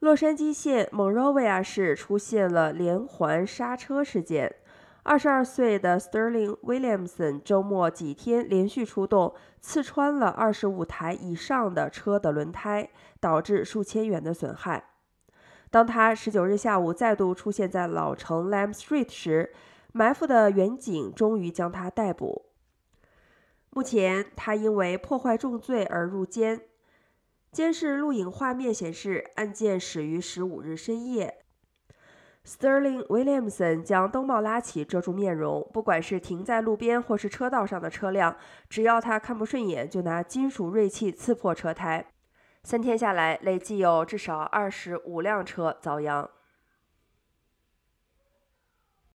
洛杉矶县蒙罗维亚市出现了连环刹车事件。二十二岁的 Sterling Williamson 周末几天连续出动，刺穿了二十五台以上的车的轮胎，导致数千元的损害。当他十九日下午再度出现在老城 Lamb Street 时，埋伏的远警终于将他逮捕。目前，他因为破坏重罪而入监。监视录影画面显示，案件始于十五日深夜。Sterling Williamson 将兜帽拉起遮住面容，不管是停在路边或是车道上的车辆，只要他看不顺眼，就拿金属锐器刺破车胎。三天下来，累计有至少二十五辆车遭殃。